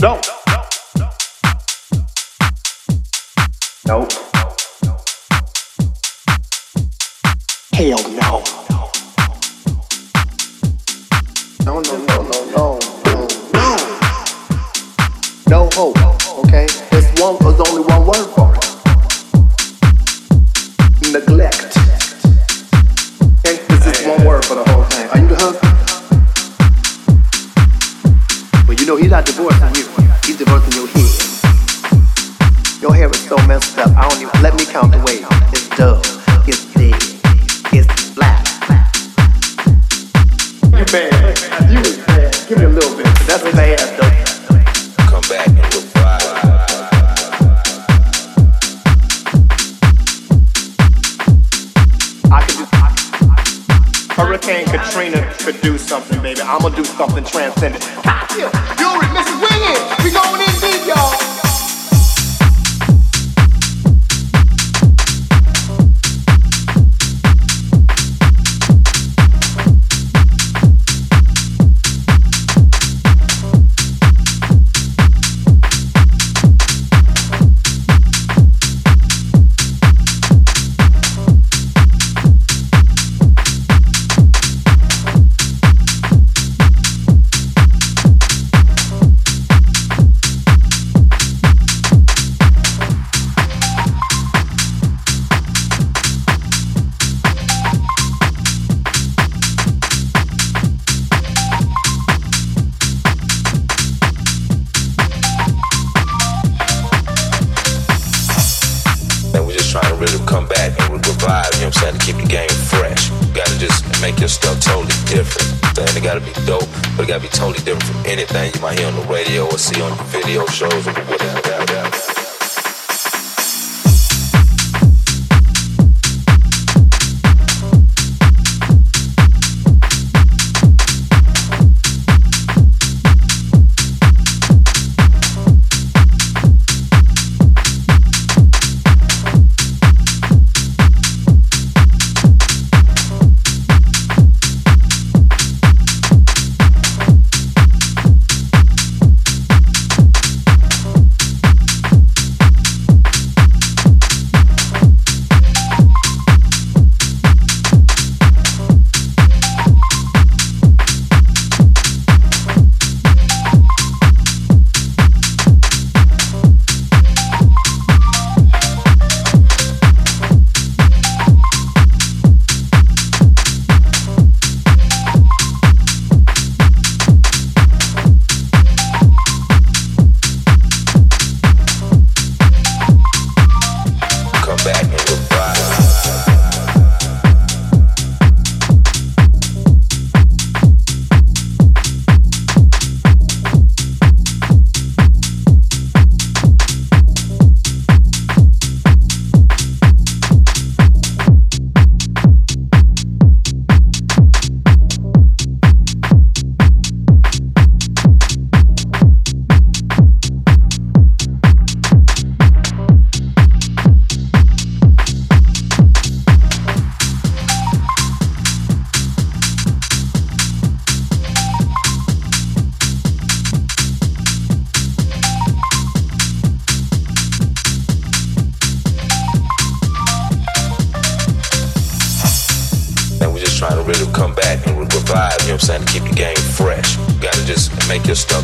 Don't. Nope. Hell no. No, no, no, no, no, no, no. No hope, okay? There's one, there's only one word for it. Neglect. Okay? This is one word for the whole he's not divorcing you. He's divorcing your head. Your hair is so messed up. I don't even, let me count the ways. It's dull. It's dead. It's flat. You bad. You was bad. Give me a little bit. That's bad, though. Come back and could do. Hurricane Katrina could do something, baby. I'm gonna do something transcendent. Cocktail, the radio or see on video shows or whatever. whatever.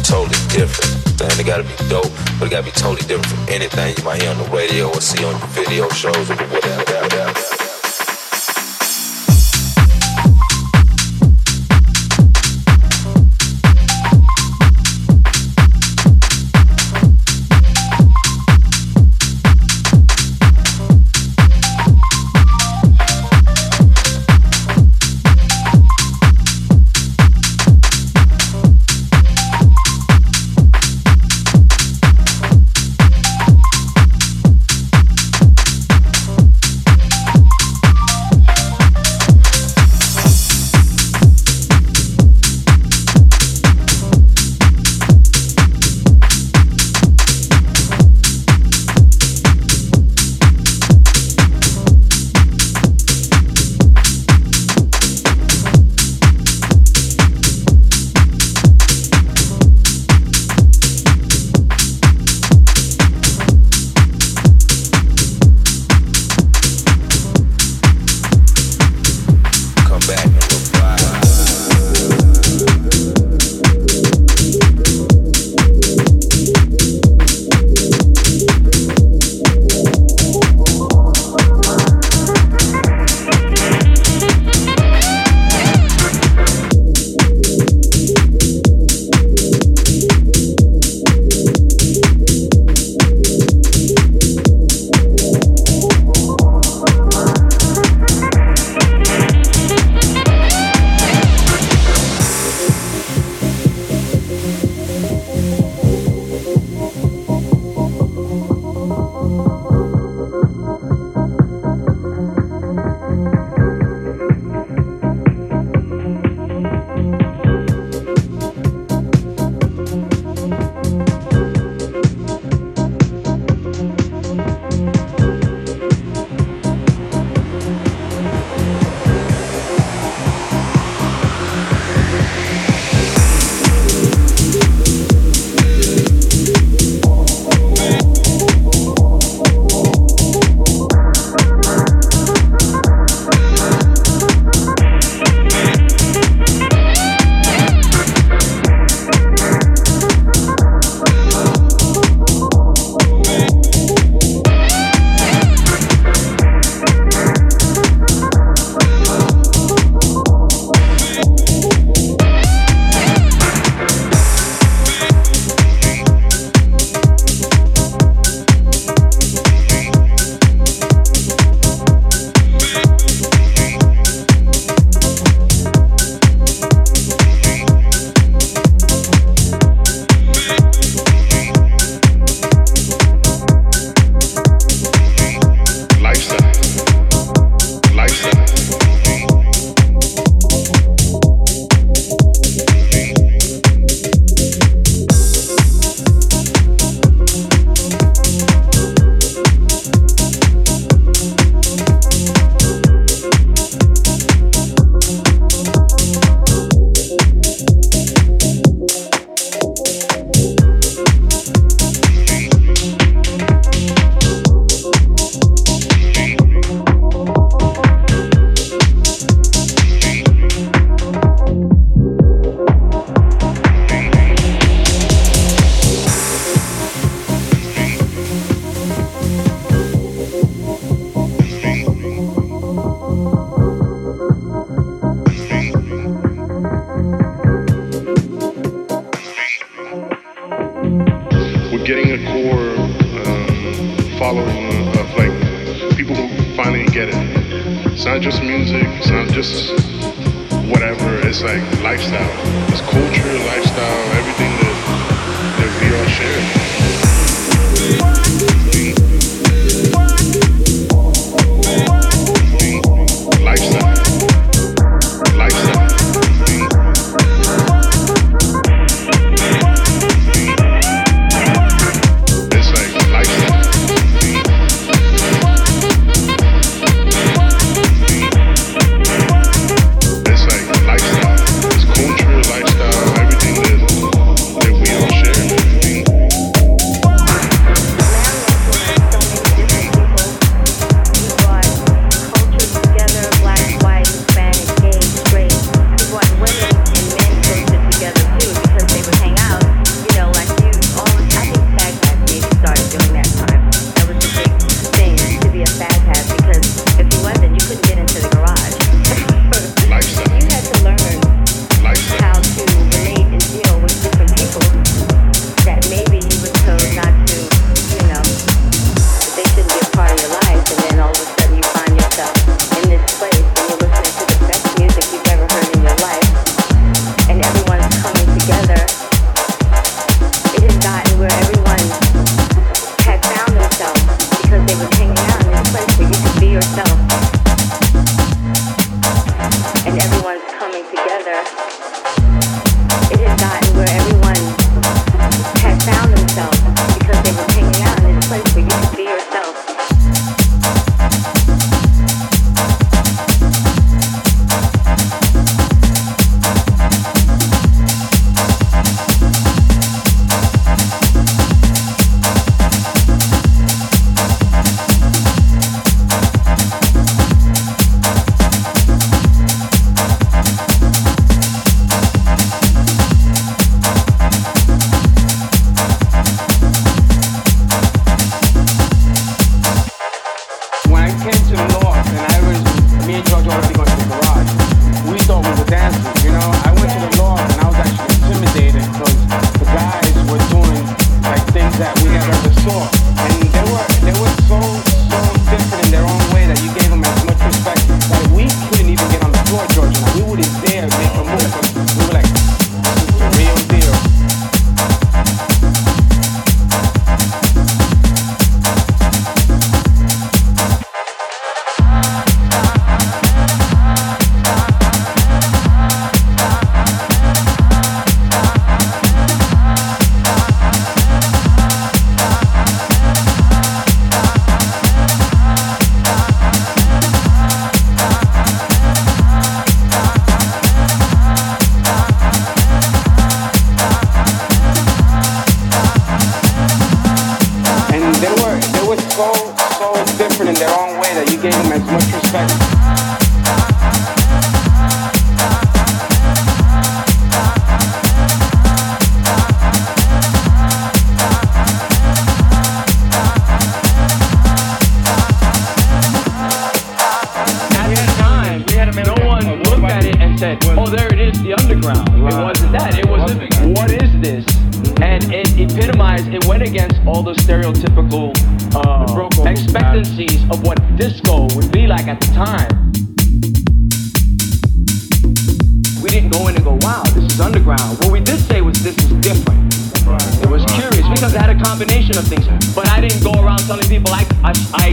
Totally different. And it gotta be dope, but it gotta be totally different from anything you might hear on the radio or see on your video shows or whatever. A core um, following of like people who finally get it. It's not just music. It's not just whatever. It's like lifestyle. It's culture, lifestyle, everything that that we all share. we did say was this was different. It was curious because it had a combination of things. But I didn't go around telling people I I I,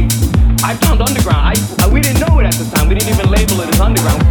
I found underground. I, I we didn't know it at the time. We didn't even label it as underground.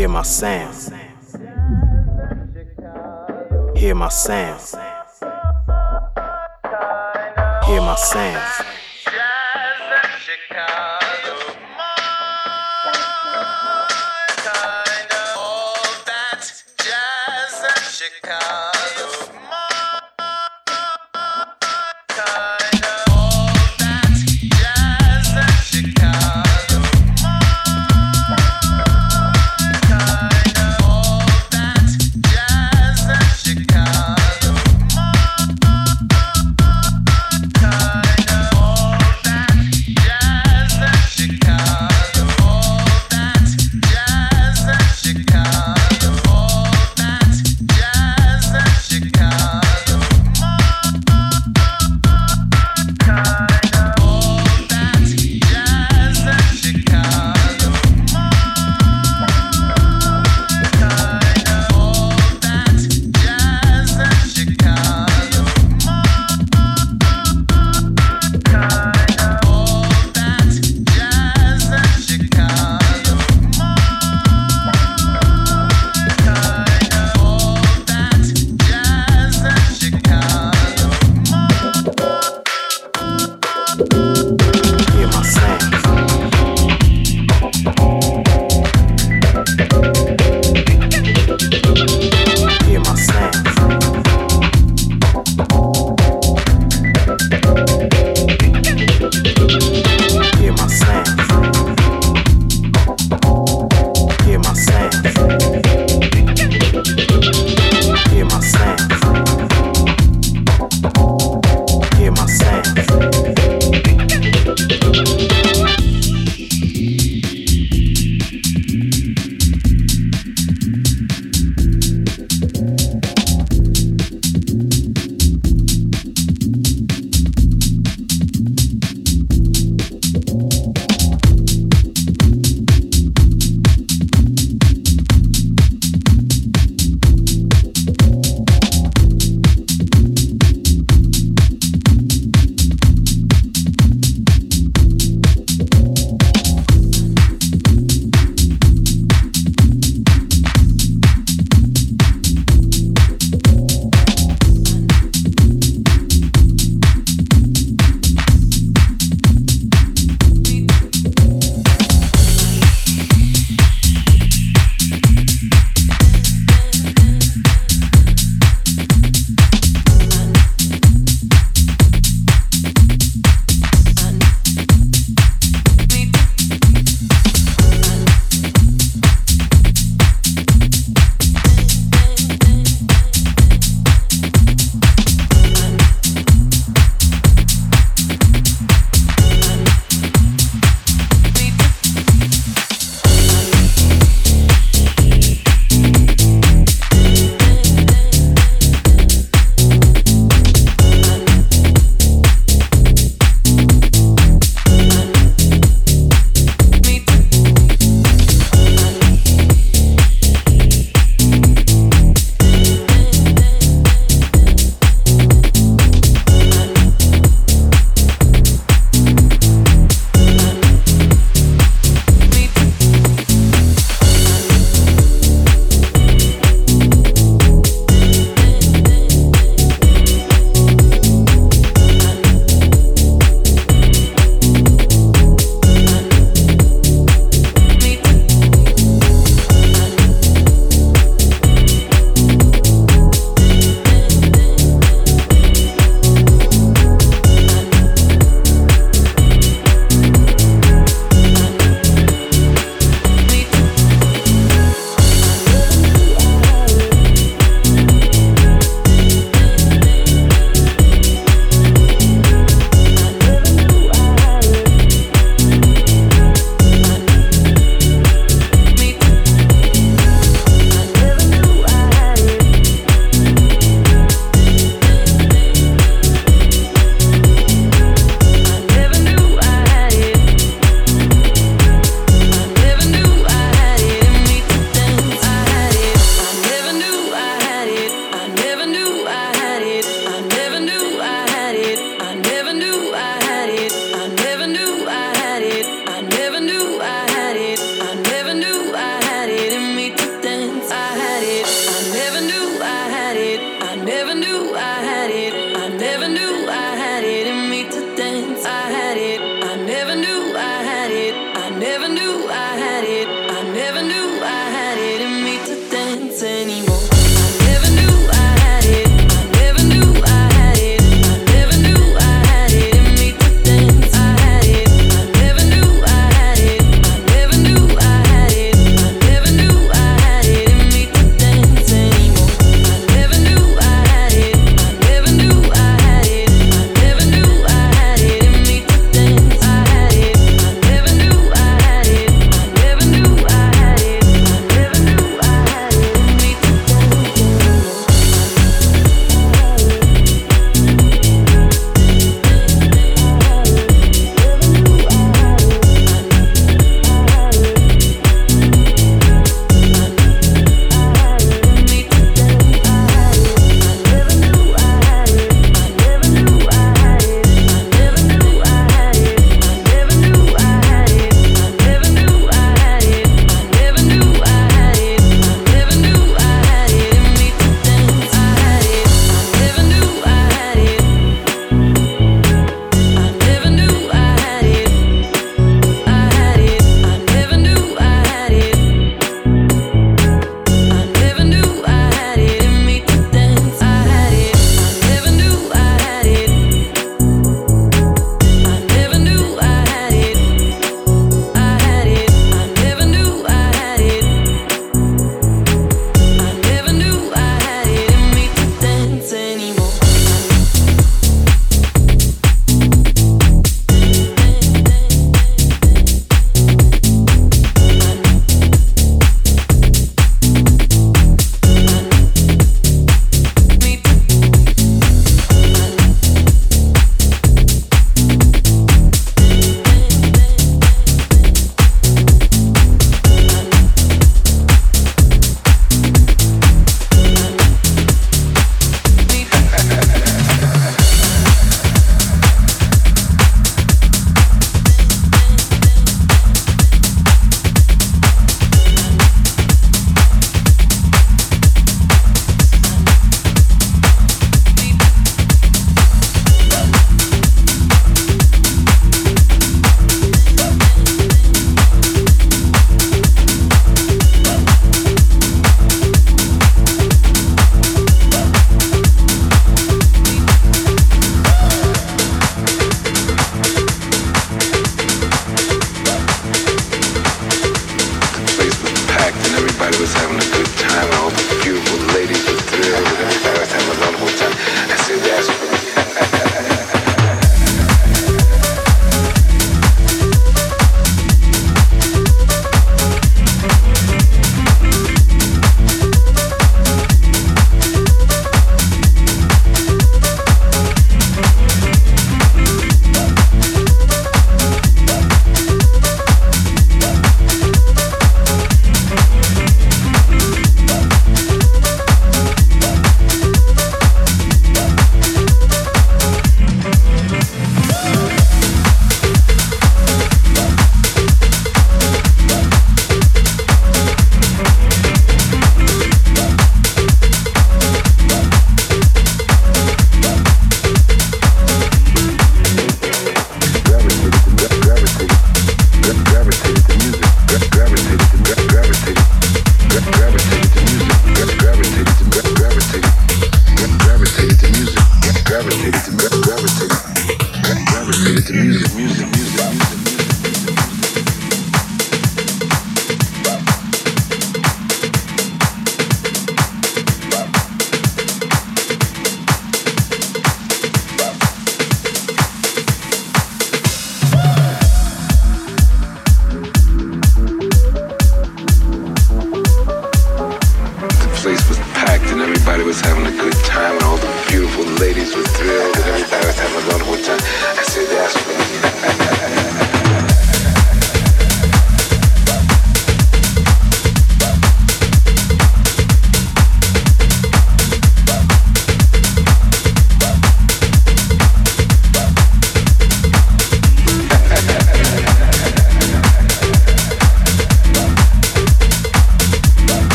Hear my sound. Hear my sound. Hear my sound.